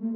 Hello,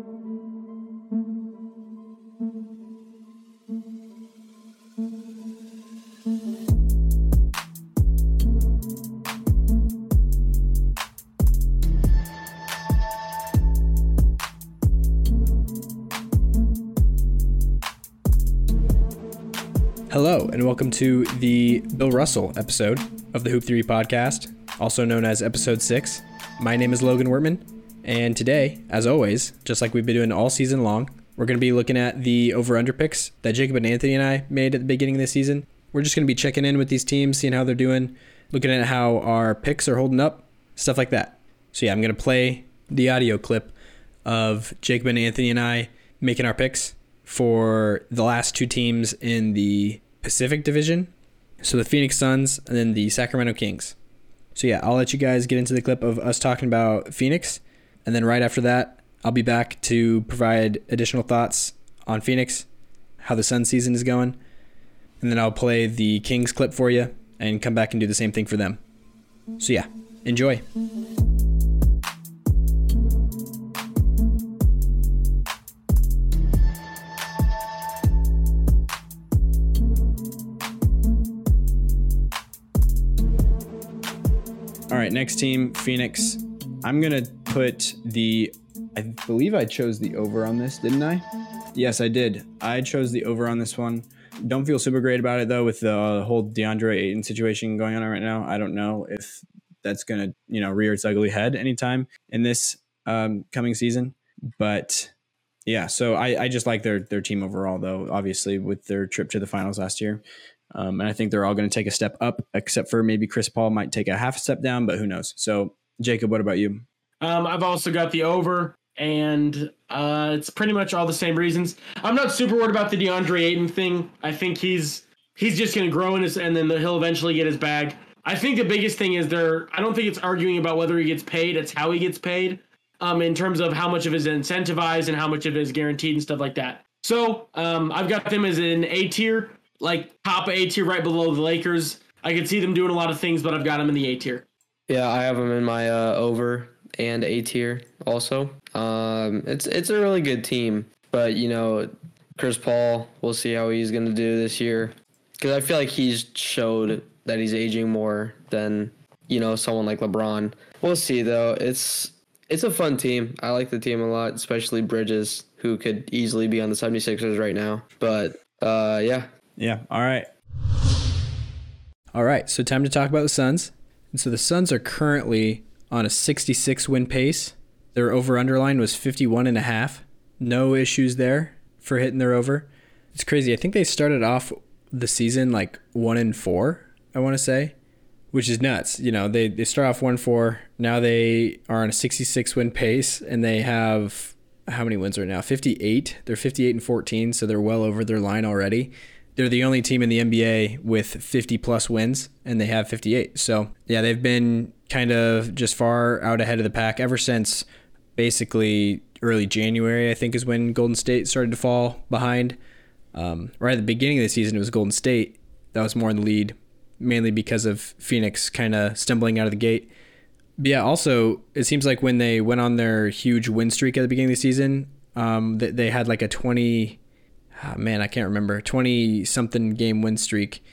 and welcome to the Bill Russell episode of the Hoop Theory podcast, also known as episode six. My name is Logan Wertman, and today, as always, just like we've been doing all season long, we're going to be looking at the over under picks that Jacob and Anthony and I made at the beginning of the season. We're just going to be checking in with these teams, seeing how they're doing, looking at how our picks are holding up, stuff like that. So, yeah, I'm going to play the audio clip of Jacob and Anthony and I making our picks for the last two teams in the Pacific Division. So the Phoenix Suns and then the Sacramento Kings. So yeah, I'll let you guys get into the clip of us talking about Phoenix. And then right after that, I'll be back to provide additional thoughts on Phoenix, how the Sun season is going. And then I'll play the Kings clip for you and come back and do the same thing for them. So yeah, enjoy. All right, next team, Phoenix. I'm going to put the, I believe I chose the over on this, didn't I? Yes, I did. I chose the over on this one. Don't feel super great about it though with the whole DeAndre Ayton situation going on right now. I don't know if that's going to, you know, rear its ugly head anytime in this um, coming season. But yeah, so I, I just like their their team overall though, obviously with their trip to the finals last year. Um, and I think they're all going to take a step up, except for maybe Chris Paul might take a half step down, but who knows? So, Jacob, what about you? Um, I've also got the over, and uh, it's pretty much all the same reasons. I'm not super worried about the DeAndre Ayton thing. I think he's he's just going to grow in his, and then he'll eventually get his bag. I think the biggest thing is there. I don't think it's arguing about whether he gets paid; it's how he gets paid. Um, in terms of how much of his incentivized and how much of it is guaranteed and stuff like that. So um, I've got them as an A tier like top A tier right below the Lakers. I could see them doing a lot of things, but I've got them in the A tier. Yeah, I have them in my uh, over and A tier also. Um, it's it's a really good team, but you know, Chris Paul, we'll see how he's going to do this year because I feel like he's showed that he's aging more than you know someone like LeBron. We'll see though. It's it's a fun team. I like the team a lot, especially Bridges, who could easily be on the 76ers right now. But uh, yeah, yeah. All right. All right. So time to talk about the Suns. And so the Suns are currently on a 66 win pace. Their over underline was 51 and a half. No issues there for hitting their over. It's crazy. I think they started off the season like one and four, I want to say, which is nuts. You know, they, they start off one four. Now they are on a 66 win pace and they have how many wins right now? 58. They're 58 and 14, so they're well over their line already they're the only team in the NBA with 50 plus wins, and they have 58. So, yeah, they've been kind of just far out ahead of the pack ever since basically early January, I think, is when Golden State started to fall behind. Um, right at the beginning of the season, it was Golden State that was more in the lead, mainly because of Phoenix kind of stumbling out of the gate. But yeah, also, it seems like when they went on their huge win streak at the beginning of the season, um, they, they had like a 20 oh, man, I can't remember, 20 something game win streak.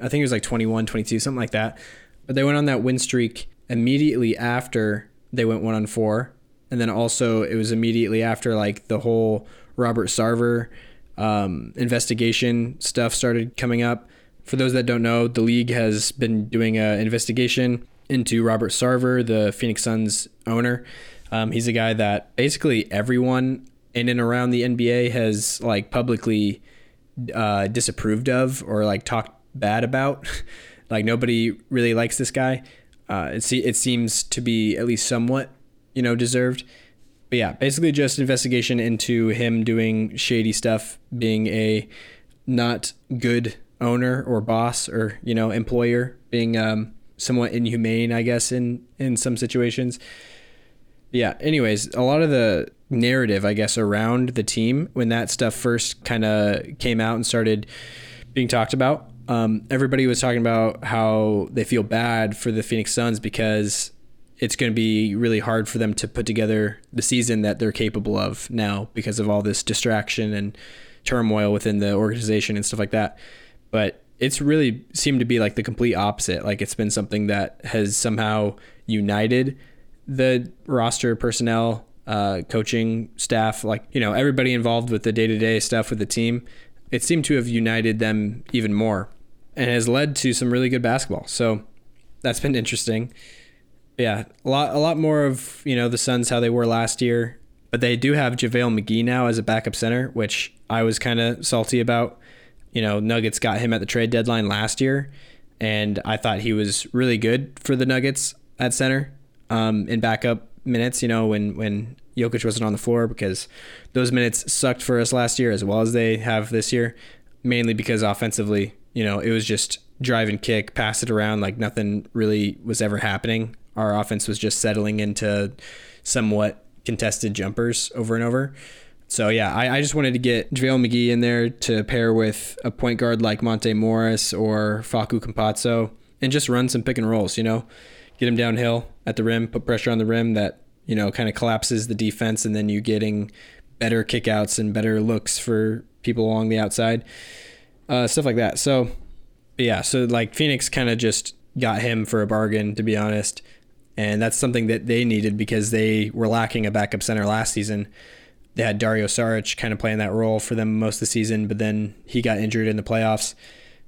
I think it was like 21, 22, something like that. But they went on that win streak immediately after they went one on four. And then also it was immediately after like the whole Robert Sarver um, investigation stuff started coming up. For those that don't know, the league has been doing an investigation into Robert Sarver, the Phoenix Suns owner. Um, he's a guy that basically everyone in and around the NBA has like publicly uh, disapproved of or like talked bad about. like nobody really likes this guy. Uh, it, it seems to be at least somewhat, you know, deserved. But yeah, basically just investigation into him doing shady stuff, being a not good owner or boss or you know employer, being um, somewhat inhumane, I guess, in in some situations. Yeah. Anyways, a lot of the narrative, I guess, around the team when that stuff first kind of came out and started being talked about. Um, everybody was talking about how they feel bad for the Phoenix Suns because it's going to be really hard for them to put together the season that they're capable of now because of all this distraction and turmoil within the organization and stuff like that. But it's really seemed to be like the complete opposite. Like it's been something that has somehow united the roster personnel, uh, coaching staff, like, you know, everybody involved with the day to day stuff with the team. It seemed to have united them even more and has led to some really good basketball. So that's been interesting. Yeah, a lot, a lot more of you know the Suns how they were last year, but they do have JaVale McGee now as a backup center, which I was kind of salty about. You know, Nuggets got him at the trade deadline last year, and I thought he was really good for the Nuggets at center um, in backup minutes. You know, when when Jokic wasn't on the floor because those minutes sucked for us last year as well as they have this year, mainly because offensively, you know, it was just drive and kick, pass it around like nothing really was ever happening. Our offense was just settling into somewhat contested jumpers over and over. So yeah, I, I just wanted to get JaVale McGee in there to pair with a point guard like Monte Morris or Facu Campazzo and just run some pick and rolls, you know, get him downhill at the rim, put pressure on the rim that, you know, kind of collapses the defense and then you're getting better kickouts and better looks for people along the outside. Uh, stuff like that. So yeah, so like Phoenix kind of just got him for a bargain, to be honest. And that's something that they needed because they were lacking a backup center last season they had Dario Saric kind of playing that role for them most of the season, but then he got injured in the playoffs.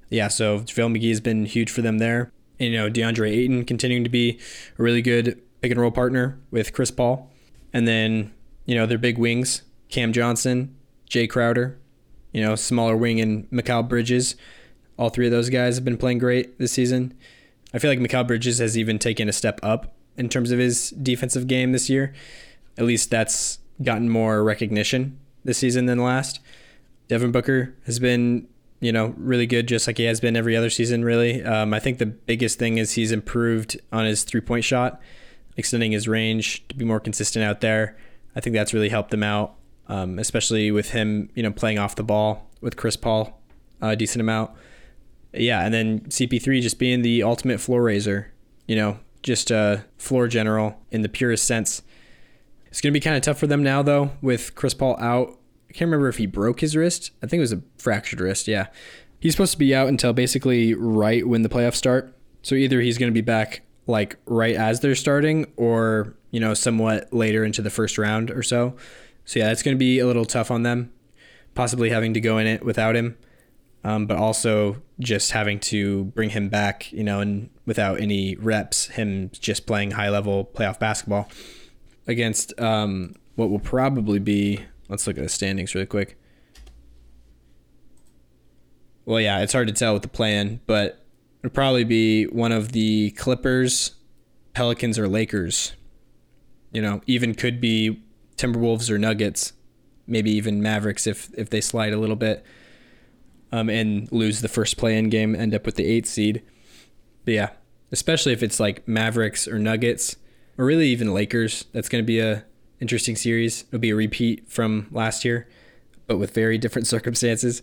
Yeah, so JaVale McGee has been huge for them there. You know, DeAndre Ayton continuing to be a really good pick and roll partner with Chris Paul. And then, you know, their big wings, Cam Johnson, Jae Crowder, you know, smaller wing and Mikal Bridges. All three of those guys have been playing great this season. I feel like Mikal Bridges has even taken a step up in terms of his defensive game this year. At least that's gotten more recognition this season than last. Devin Booker has been, you know, really good, just like he has been every other season. Really, um, I think the biggest thing is he's improved on his three point shot, extending his range to be more consistent out there. I think that's really helped them out, um, especially with him, you know, playing off the ball with Chris Paul a decent amount. Yeah, and then CP3 just being the ultimate floor raiser, you know, just a floor general in the purest sense. It's going to be kind of tough for them now, though, with Chris Paul out. Can't remember if he broke his wrist. I think it was a fractured wrist. Yeah. He's supposed to be out until basically right when the playoffs start. So either he's going to be back like right as they're starting or, you know, somewhat later into the first round or so. So yeah, it's going to be a little tough on them, possibly having to go in it without him. Um, but also just having to bring him back, you know, and without any reps, him just playing high level playoff basketball against um, what will probably be. Let's look at the standings really quick. Well, yeah, it's hard to tell with the play-in, but it'll probably be one of the Clippers, Pelicans, or Lakers. You know, even could be Timberwolves or Nuggets, maybe even Mavericks if if they slide a little bit, um, and lose the first play-in game, end up with the eighth seed. But yeah, especially if it's like Mavericks or Nuggets or really even Lakers. That's going to be a interesting series. It'll be a repeat from last year, but with very different circumstances.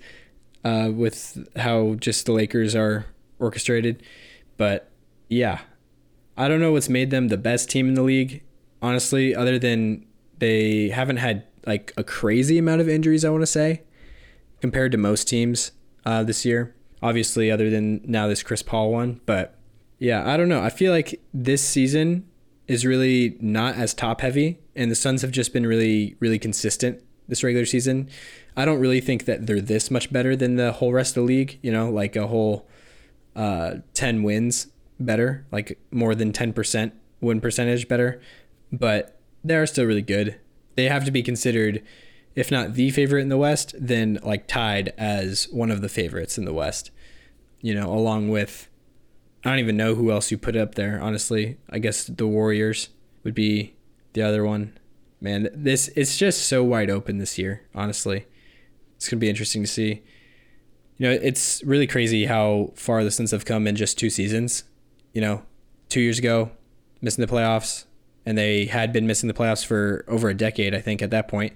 Uh, with how just the Lakers are orchestrated, but yeah, I don't know what's made them the best team in the league. Honestly, other than they haven't had like a crazy amount of injuries, I want to say, compared to most teams uh, this year. Obviously, other than now this Chris Paul one, but yeah, I don't know. I feel like this season is really not as top heavy, and the Suns have just been really, really consistent this regular season. I don't really think that they're this much better than the whole rest of the league. You know, like a whole uh, ten wins better, like more than ten percent win percentage better, but they are still really good. They have to be considered, if not the favorite in the West, then like tied as one of the favorites in the West. You know, along with I don't even know who else you put up there. Honestly, I guess the Warriors would be the other one. Man, this it's just so wide open this year. Honestly, it's gonna be interesting to see. You know, it's really crazy how far the Suns have come in just two seasons. You know, two years ago, missing the playoffs, and they had been missing the playoffs for over a decade, I think, at that point.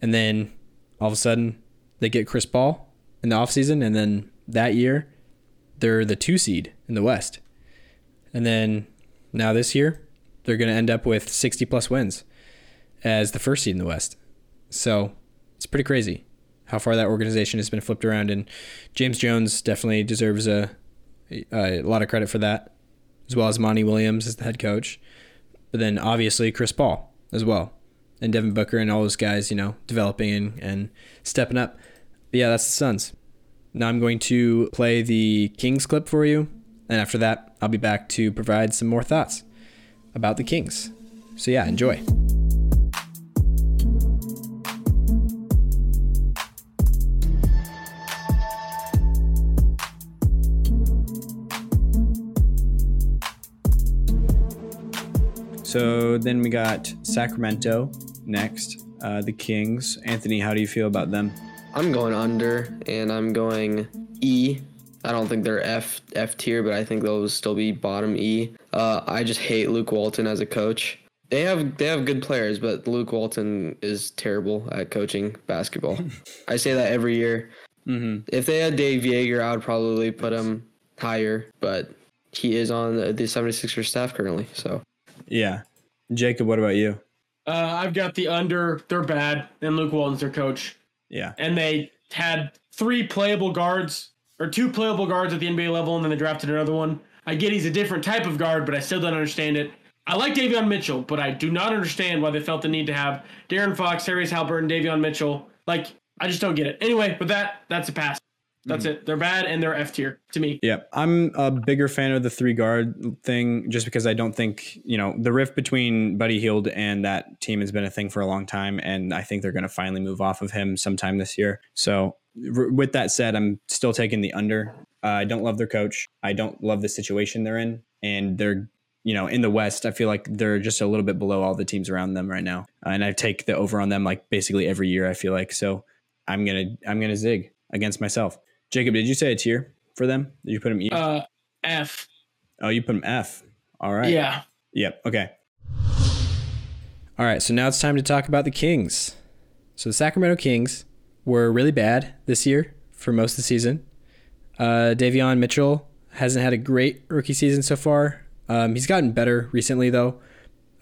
And then all of a sudden, they get Chris Paul in the offseason, and then that year, they're the two seed in the West. And then now this year, they're going to end up with 60 plus wins as the first seed in the West. So it's pretty crazy how far that organization has been flipped around. And James Jones definitely deserves a, a lot of credit for that, as well as Monty Williams as the head coach. But then obviously Chris Paul as well, and Devin Booker and all those guys, you know, developing and, and stepping up. But yeah, that's the Suns. Now I'm going to play the Kings clip for you. And after that, I'll be back to provide some more thoughts about the Kings. So yeah, enjoy. So then we got Sacramento next, uh, the Kings. Anthony, how do you feel about them? I'm going under, and I'm going E. I don't think they're F F tier, but I think they'll still be bottom E. Uh, I just hate Luke Walton as a coach. They have they have good players, but Luke Walton is terrible at coaching basketball. I say that every year. Mm-hmm. If they had Dave Joerger, I would probably put him higher, but he is on the 76ers staff currently, so Yeah. Jacob, what about you? Uh, I've got the under. They're bad, and Luke Walton's their coach. Yeah. And they had three playable guards or two playable guards at the NBA level, and then they drafted another one. I get he's a different type of guard, but I still don't understand it. I like Davion Mitchell, but I do not understand why they felt the need to have De'Aaron Fox, Tyrese Haliburton, and Davion Mitchell. Like, I just don't get it. Anyway, with that, that's a pass. That's hmm. it. They're bad and they're F tier to me. Yeah, I'm a bigger fan of the three guard thing just because I don't think, you know, the rift between Buddy Hield and that team has been a thing for a long time. And I think they're going to finally move off of him sometime this year. So, r- with that said, I'm still taking the under. Uh, I don't love their coach. I don't love the situation they're in. And they're, you know, in the West, I feel like they're just a little bit below all the teams around them right now. Uh, and I take the over on them like basically every year, I feel like. So, I'm going to, I'm going to zig against myself. Jacob, did you say a tier for them? Did you put them E? Uh, F. oh, you put them F. All right. Yeah. Yep. Okay. All right. So now it's time to talk about the Kings. So the Sacramento Kings were really bad this year for most of the season. Uh, Davion Mitchell hasn't had a great rookie season so far. Um, he's gotten better recently, though.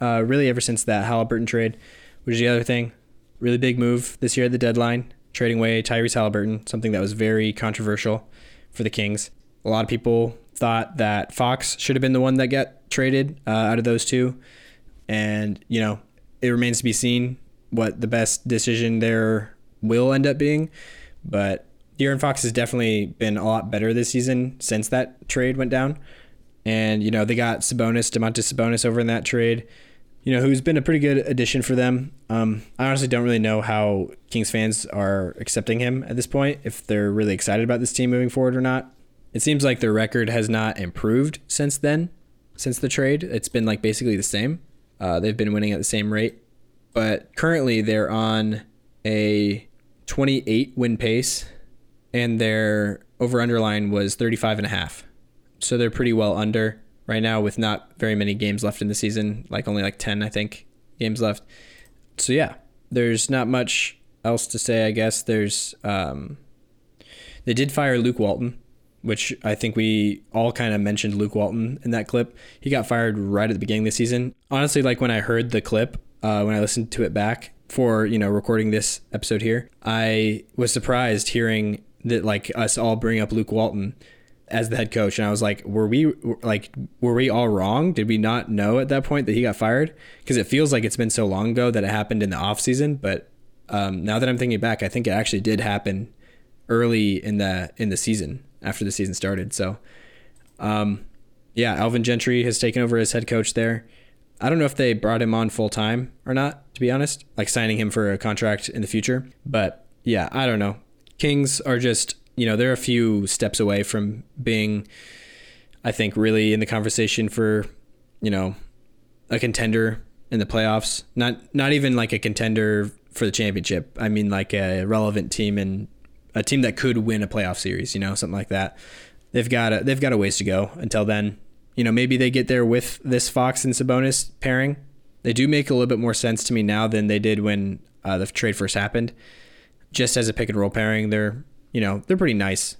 Uh, really, ever since that Haliburton trade, which is the other thing. Really big move this year at the deadline, trading away Tyrese Haliburton, something that was very controversial for the Kings. A lot of people thought that Fox should have been the one that got traded uh, out of those two. And, you know, it remains to be seen what the best decision there will end up being. But De'Aaron Fox has definitely been a lot better this season since that trade went down. And, you know, they got Sabonis, Domantas Sabonis over in that trade, you know, who's been a pretty good addition for them. Um, I honestly don't really know how Kings fans are accepting him at this point, if they're really excited about this team moving forward or not. It seems like their record has not improved since then, since the trade. It's been like basically the same. Uh, they've been winning at the same rate, but currently they're on a 28 win pace, and their over underline was 35 and a half. So they're pretty well under right now with not very many games left in the season, like only like 10, I think, games left. So yeah, there's not much else to say, I guess. There's um they did fire Luke Walton, which I think we all kind of mentioned Luke Walton in that clip. He got fired right at the beginning of the season. Honestly, like when I heard the clip, uh, when I listened to it back for you know recording this episode here, I was surprised hearing that like us all bring up Luke Walton as the head coach, and I was like, were we like were we all wrong? Did we not know at that point that he got fired? Because it feels like it's been so long ago that it happened in the off season, but um, now that I'm thinking back, I think it actually did happen early in the in the season after the season started. So, um, yeah, Alvin Gentry has taken over as head coach there. I don't know if they brought him on full time or not, to be honest, like signing him for a contract in the future. But yeah, I don't know. Kings are just, you know, they're a few steps away from being, I think, really in the conversation for, you know, a contender in the playoffs. Not not even like a contender for the championship. I mean, like a relevant team and a team that could win a playoff series. You know, something like that. They've got a, they've got a ways to go until then. You know, maybe they get there with this Fox and Sabonis pairing. They do make a little bit more sense to me now than they did when uh, the trade first happened. Just as a pick and roll pairing, they're you know they're pretty nice.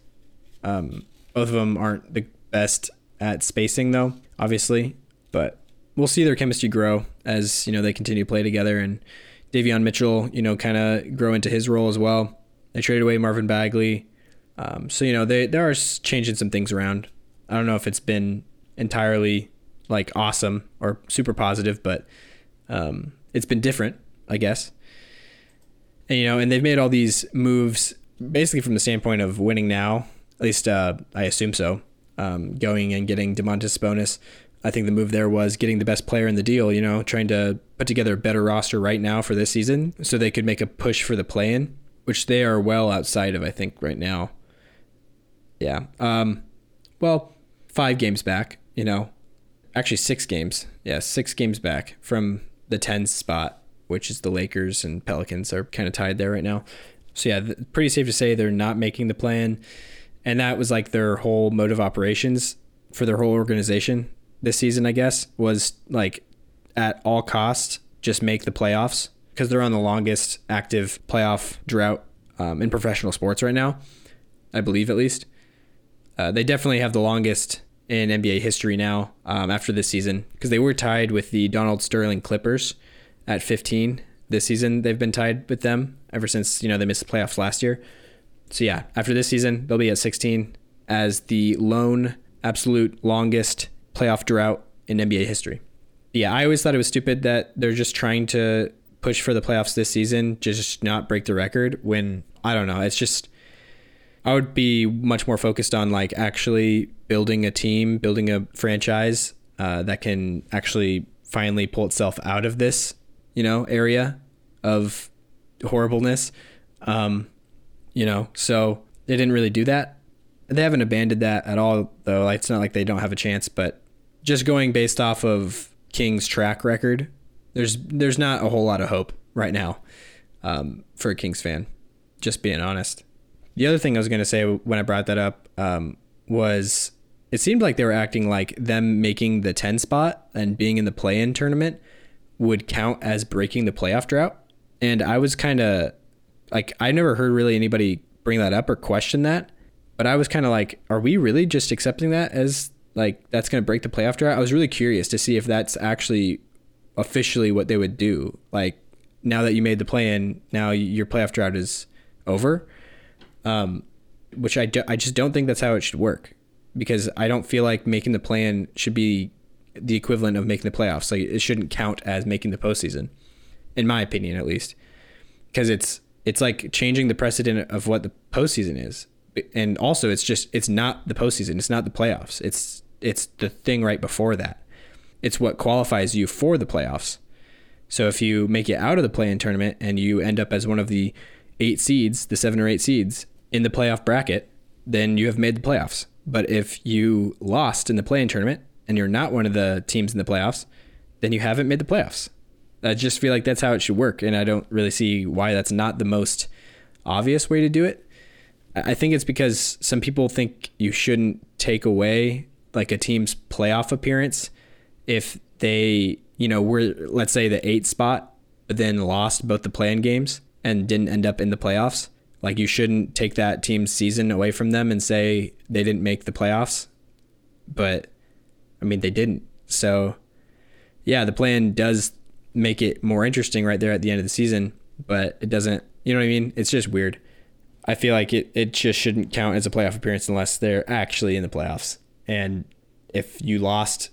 Um, both of them aren't the best at spacing though, obviously, but we'll see their chemistry grow as you know they continue to play together and Davion Mitchell, you know, kind of grow into his role as well. They traded away Marvin Bagley, um, so you know they they are changing some things around. I don't know if it's been entirely like awesome or super positive, but um, it's been different, I guess. And you know, and they've made all these moves basically from the standpoint of winning now. At least uh, I assume so. Um, going and getting Domantas Sabonis. I think the move there was getting the best player in the deal. You know, trying to put together a better roster right now for this season, so they could make a push for the play-in, which they are well outside of. I think right now. Yeah. Um, well, five games back. You know, actually six games. Yeah, six games back from the 10 spot, which is the Lakers and Pelicans are kind of tied there right now. So yeah, pretty safe to say they're not making the play-in. And that was like their whole mode of operations for their whole organization this season, I guess, was like at all costs just make the playoffs because they're on the longest active playoff drought um, in professional sports right now, I believe at least. Uh, they definitely have the longest in NBA history now um, after this season because they were tied with the Donald Sterling Clippers at 15 this season. They've been tied with them ever since you know they missed the playoffs last year. So yeah, after this season, they'll be at 16 as the lone absolute longest playoff drought in NBA history. Yeah, I always thought it was stupid that they're just trying to push for the playoffs this season, just not break the record. When I don't know, it's just I would be much more focused on like actually building a team, building a franchise uh, that can actually finally pull itself out of this, you know, area of horribleness. Um, you know, so they didn't really do that. They haven't abandoned that at all, though. It's not like they don't have a chance, but just going based off of King's track record, there's there's not a whole lot of hope right now um, for a Kings fan. Just being honest. The other thing I was going to say when I brought that up um, was it seemed like they were acting like them making the 10 spot and being in the play in tournament would count as breaking the playoff drought. And I was kind of like, I never heard really anybody bring that up or question that. But I was kind of like, are we really just accepting that as like that's going to break the playoff drought? I was really curious to see if that's actually officially what they would do. Like, now that you made the play in, now your playoff drought is over um, which I, do, I just don't think that's how it should work because I don't feel like making the play-in should be the equivalent of making the playoffs. Like it shouldn't count as making the postseason, in my opinion, at least, because it's it's like changing the precedent of what the postseason is, and also it's just it's not the postseason. It's not the playoffs. It's it's the thing right before that. It's what qualifies you for the playoffs. So if you make it out of the play-in tournament and you end up as one of the eight seeds, the seven or eight seeds, in the playoff bracket, then you have made the playoffs. But if you lost in the play-in tournament and you're not one of the teams in the playoffs, then you haven't made the playoffs. I just feel like that's how it should work, and I don't really see why that's not the most obvious way to do it. I think it's because some people think you shouldn't take away like a team's playoff appearance if they, you know, were let's say the eight spot, but then lost both the play-in games and didn't end up in the playoffs. Like you shouldn't take that team's season away from them and say they didn't make the playoffs. But I mean they didn't. So yeah, the play-in does make it more interesting right there at the end of the season, but it doesn't you know what I mean? It's just weird. I feel like it, it just shouldn't count as a playoff appearance unless they're actually in the playoffs. And if you lost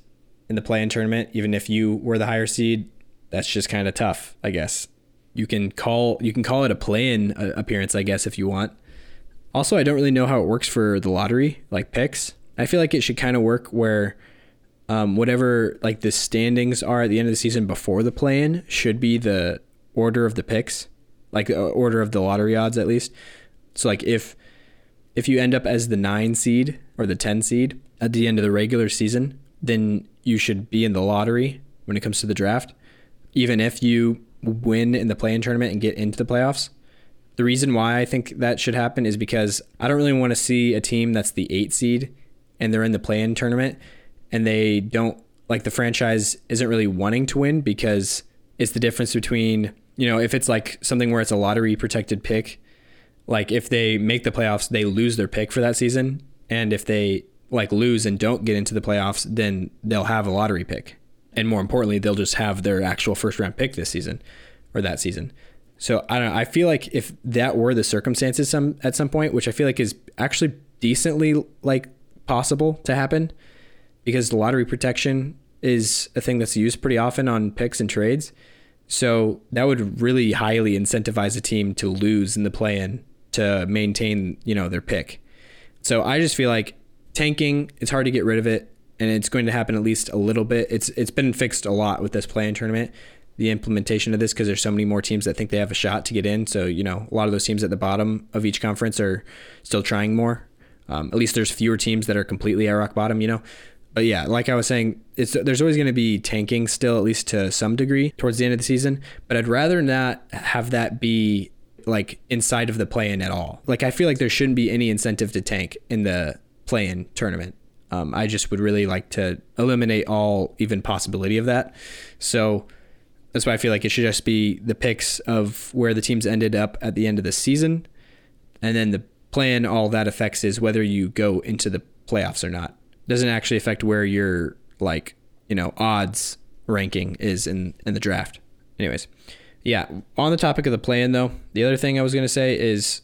in the play in tournament, even if you were the higher seed, that's just kind of tough, I guess you can call you can call it a play-in uh, appearance, I guess, if you want. Also, I don't really know how it works for the lottery, like picks. I feel like it should kind of work where um, whatever like the standings are at the end of the season before the play-in should be the order of the picks, like the uh, order of the lottery odds at least. So like if if you end up as the nine seed or the ten seed at the end of the regular season, then you should be in the lottery when it comes to the draft, even if you win in the play-in tournament and get into the playoffs. The reason why I think that should happen is because I don't really want to see a team that's the eight seed and they're in the play-in tournament and they don't like the franchise isn't really wanting to win because it's the difference between you know if it's like something where it's a lottery protected pick like if they make the playoffs they lose their pick for that season and if they like lose and don't get into the playoffs then they'll have a lottery pick and more importantly, they'll just have their actual first round pick this season or that season. So I don't know. I feel like if that were the circumstances some at some point, which I feel like is actually decently like possible to happen, because the lottery protection is a thing that's used pretty often on picks and trades. So that would really highly incentivize a team to lose in the play-in to maintain, you know, their pick. So I just feel like tanking, it's hard to get rid of it, and it's going to happen at least a little bit. It's it's been fixed a lot with this play-in tournament, the implementation of this because there's so many more teams that think they have a shot to get in. So you know, a lot of those teams at the bottom of each conference are still trying more. Um, at least there's fewer teams that are completely at rock bottom. You know, but yeah, like I was saying, it's there's always going to be tanking still, at least to some degree, towards the end of the season. But I'd rather not have that be like inside of the play-in at all. Like I feel like there shouldn't be any incentive to tank in the play-in tournament. Um, I just would really like to eliminate all even possibility of that. So that's why I feel like it should just be the picks of where the teams ended up at the end of the season, and then the play-in. All that affects is whether you go into the playoffs or not. Doesn't actually affect where your like you know odds ranking is in in the draft. Anyways, yeah. On the topic of the play-in though, the other thing I was gonna say is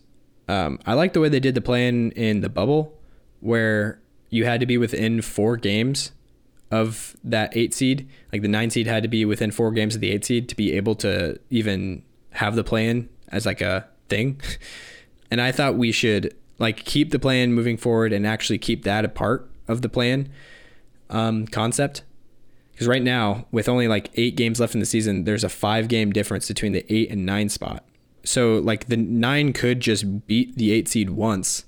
um, I like the way they did the play-in in the bubble, where you had to be within four games of that eight seed. Like the nine seed had to be within four games of the eight seed to be able to even have the play-in as like a thing. and I thought we should like keep the play-in moving forward and actually keep that a part of the play-in um, concept. Because right now, with only like eight games left in the season, there's a five game difference between the eight and nine spot. So like the nine could just beat the eight seed once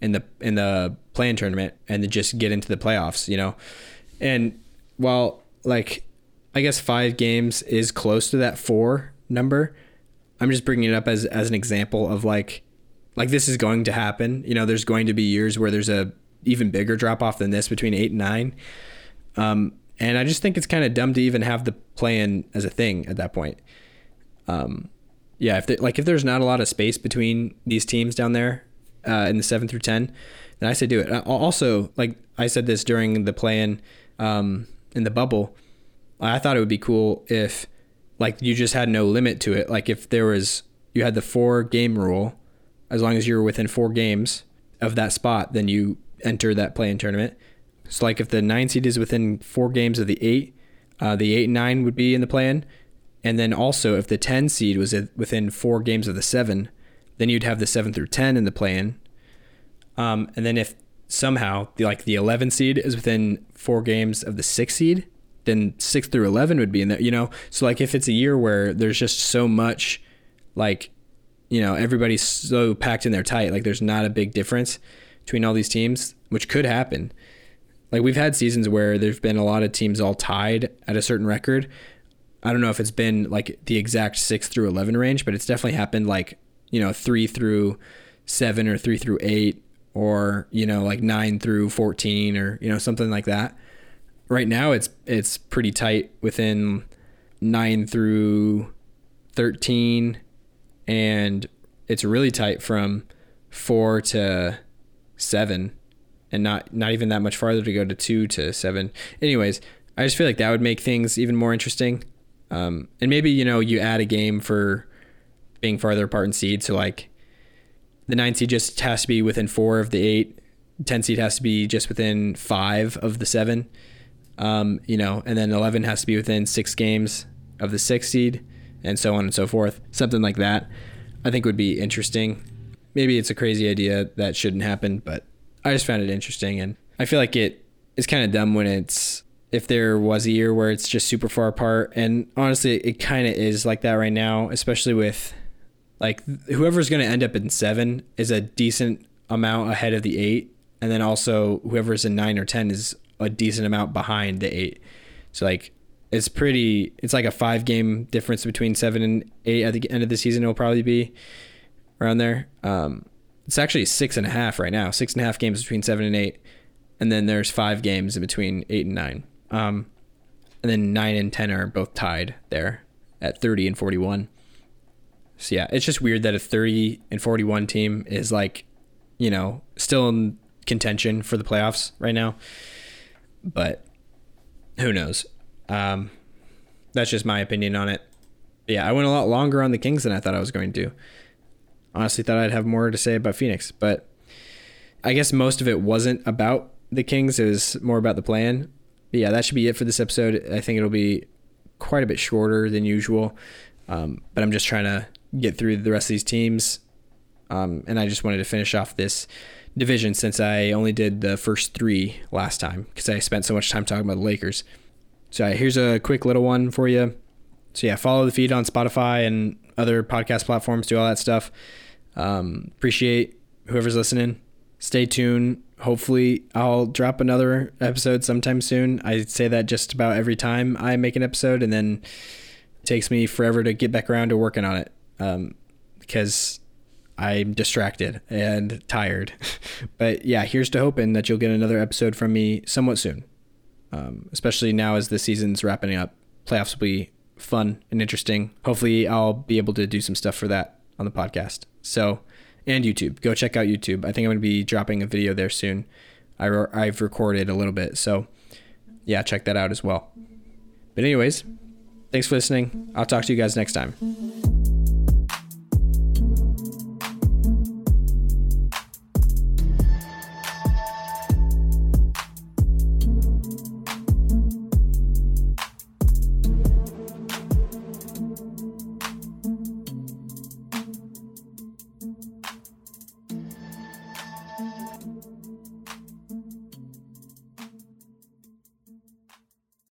in the in the play-in tournament and then just get into the playoffs, you know. And while like I guess 5 games is close to that 4 number, I'm just bringing it up as as an example of like like this is going to happen. You know, there's going to be years where there's a even bigger drop off than this between 8 and 9. Um and I just think it's kind of dumb to even have the play-in as a thing at that point. Um yeah, if like if there's not a lot of space between these teams down there, uh, in the seven through ten, then I say do it. Also, like I said this during the play-in um, in the bubble, I thought it would be cool if like you just had no limit to it. Like if there was you had the four game rule, as long as you were within four games of that spot, then you enter that play-in tournament. So like if the nine seed is within four games of the eight, uh, the eight and nine would be in the play-in. And then also if the ten seed was within four games of the seven, then you'd have the seven through ten in the play-in. Um, and then if somehow the like the 11 seed is within four games of the six seed, then six through 11 would be in there. You know, so like if it's a year where there's just so much, like, you know, everybody's so packed in there tight, like there's not a big difference between all these teams, which could happen. Like we've had seasons where there's been a lot of teams all tied at a certain record. I don't know if it's been like the exact six through 11 range, but it's definitely happened like you know, three through seven or three through eight or, you know, like nine through 14 or, you know, something like that. Right now it's, it's pretty tight within nine through 13 and it's really tight from four to seven and not, not even that much farther to go to two to seven. Anyways, I just feel like that would make things even more interesting. Um, and maybe, you know, you add a game for, being farther apart in seed. So like the nine seed just has to be within four of the eight. 10 seed has to be just within five of the seven. Um, you know, and then 11 has to be within six games of the six seed and so on and so forth. Something like that I think would be interesting. Maybe it's a crazy idea that shouldn't happen, but I just found it interesting. And I feel like it is kind of dumb when it's if there was a year where it's just super far apart. And honestly, it kind of is like that right now, especially with like whoever's going to end up in seven is a decent amount ahead of the eight, and then also whoever's in nine or ten is a decent amount behind the eight. So like it's pretty. It's like a five game difference between seven and eight at the end of the season. It'll probably be around there. Um, it's actually six and a half right now. Six and a half games between seven and eight, and then there's five games in between eight and nine. Um, and then nine and ten are both tied there at thirty and forty one. So yeah, it's just weird that a 30 and 41 team is like, you know, still in contention for the playoffs right now. But who knows? Um, that's just my opinion on it. Yeah, I went a lot longer on the Kings than I thought I was going to. Honestly, thought I'd have more to say about Phoenix, but I guess most of it wasn't about the Kings. It was more about the play-in. But yeah, that should be it for this episode. I think it'll be quite a bit shorter than usual, um, but I'm just trying to get through the rest of these teams. Um, and I just wanted to finish off this division since I only did the first three last time because I spent so much time talking about the Lakers. So here's a quick little one for you. So yeah, follow the feed on Spotify and other podcast platforms. Do all that stuff. Um, appreciate whoever's listening. Stay tuned. Hopefully, I'll drop another episode sometime soon. I say that just about every time I make an episode, and then it takes me forever to get back around to working on it um, because I'm distracted and tired. but yeah, here's to hoping that you'll get another episode from me somewhat soon um, especially now as the season's wrapping up. Playoffs will be fun and interesting. Hopefully, I'll be able to do some stuff for that on the podcast. So, and YouTube. Go check out YouTube. I think I'm going to be dropping a video there soon. I re- I've recorded a little bit. So, yeah, check that out as well. But, anyways, thanks for listening. I'll talk to you guys next time.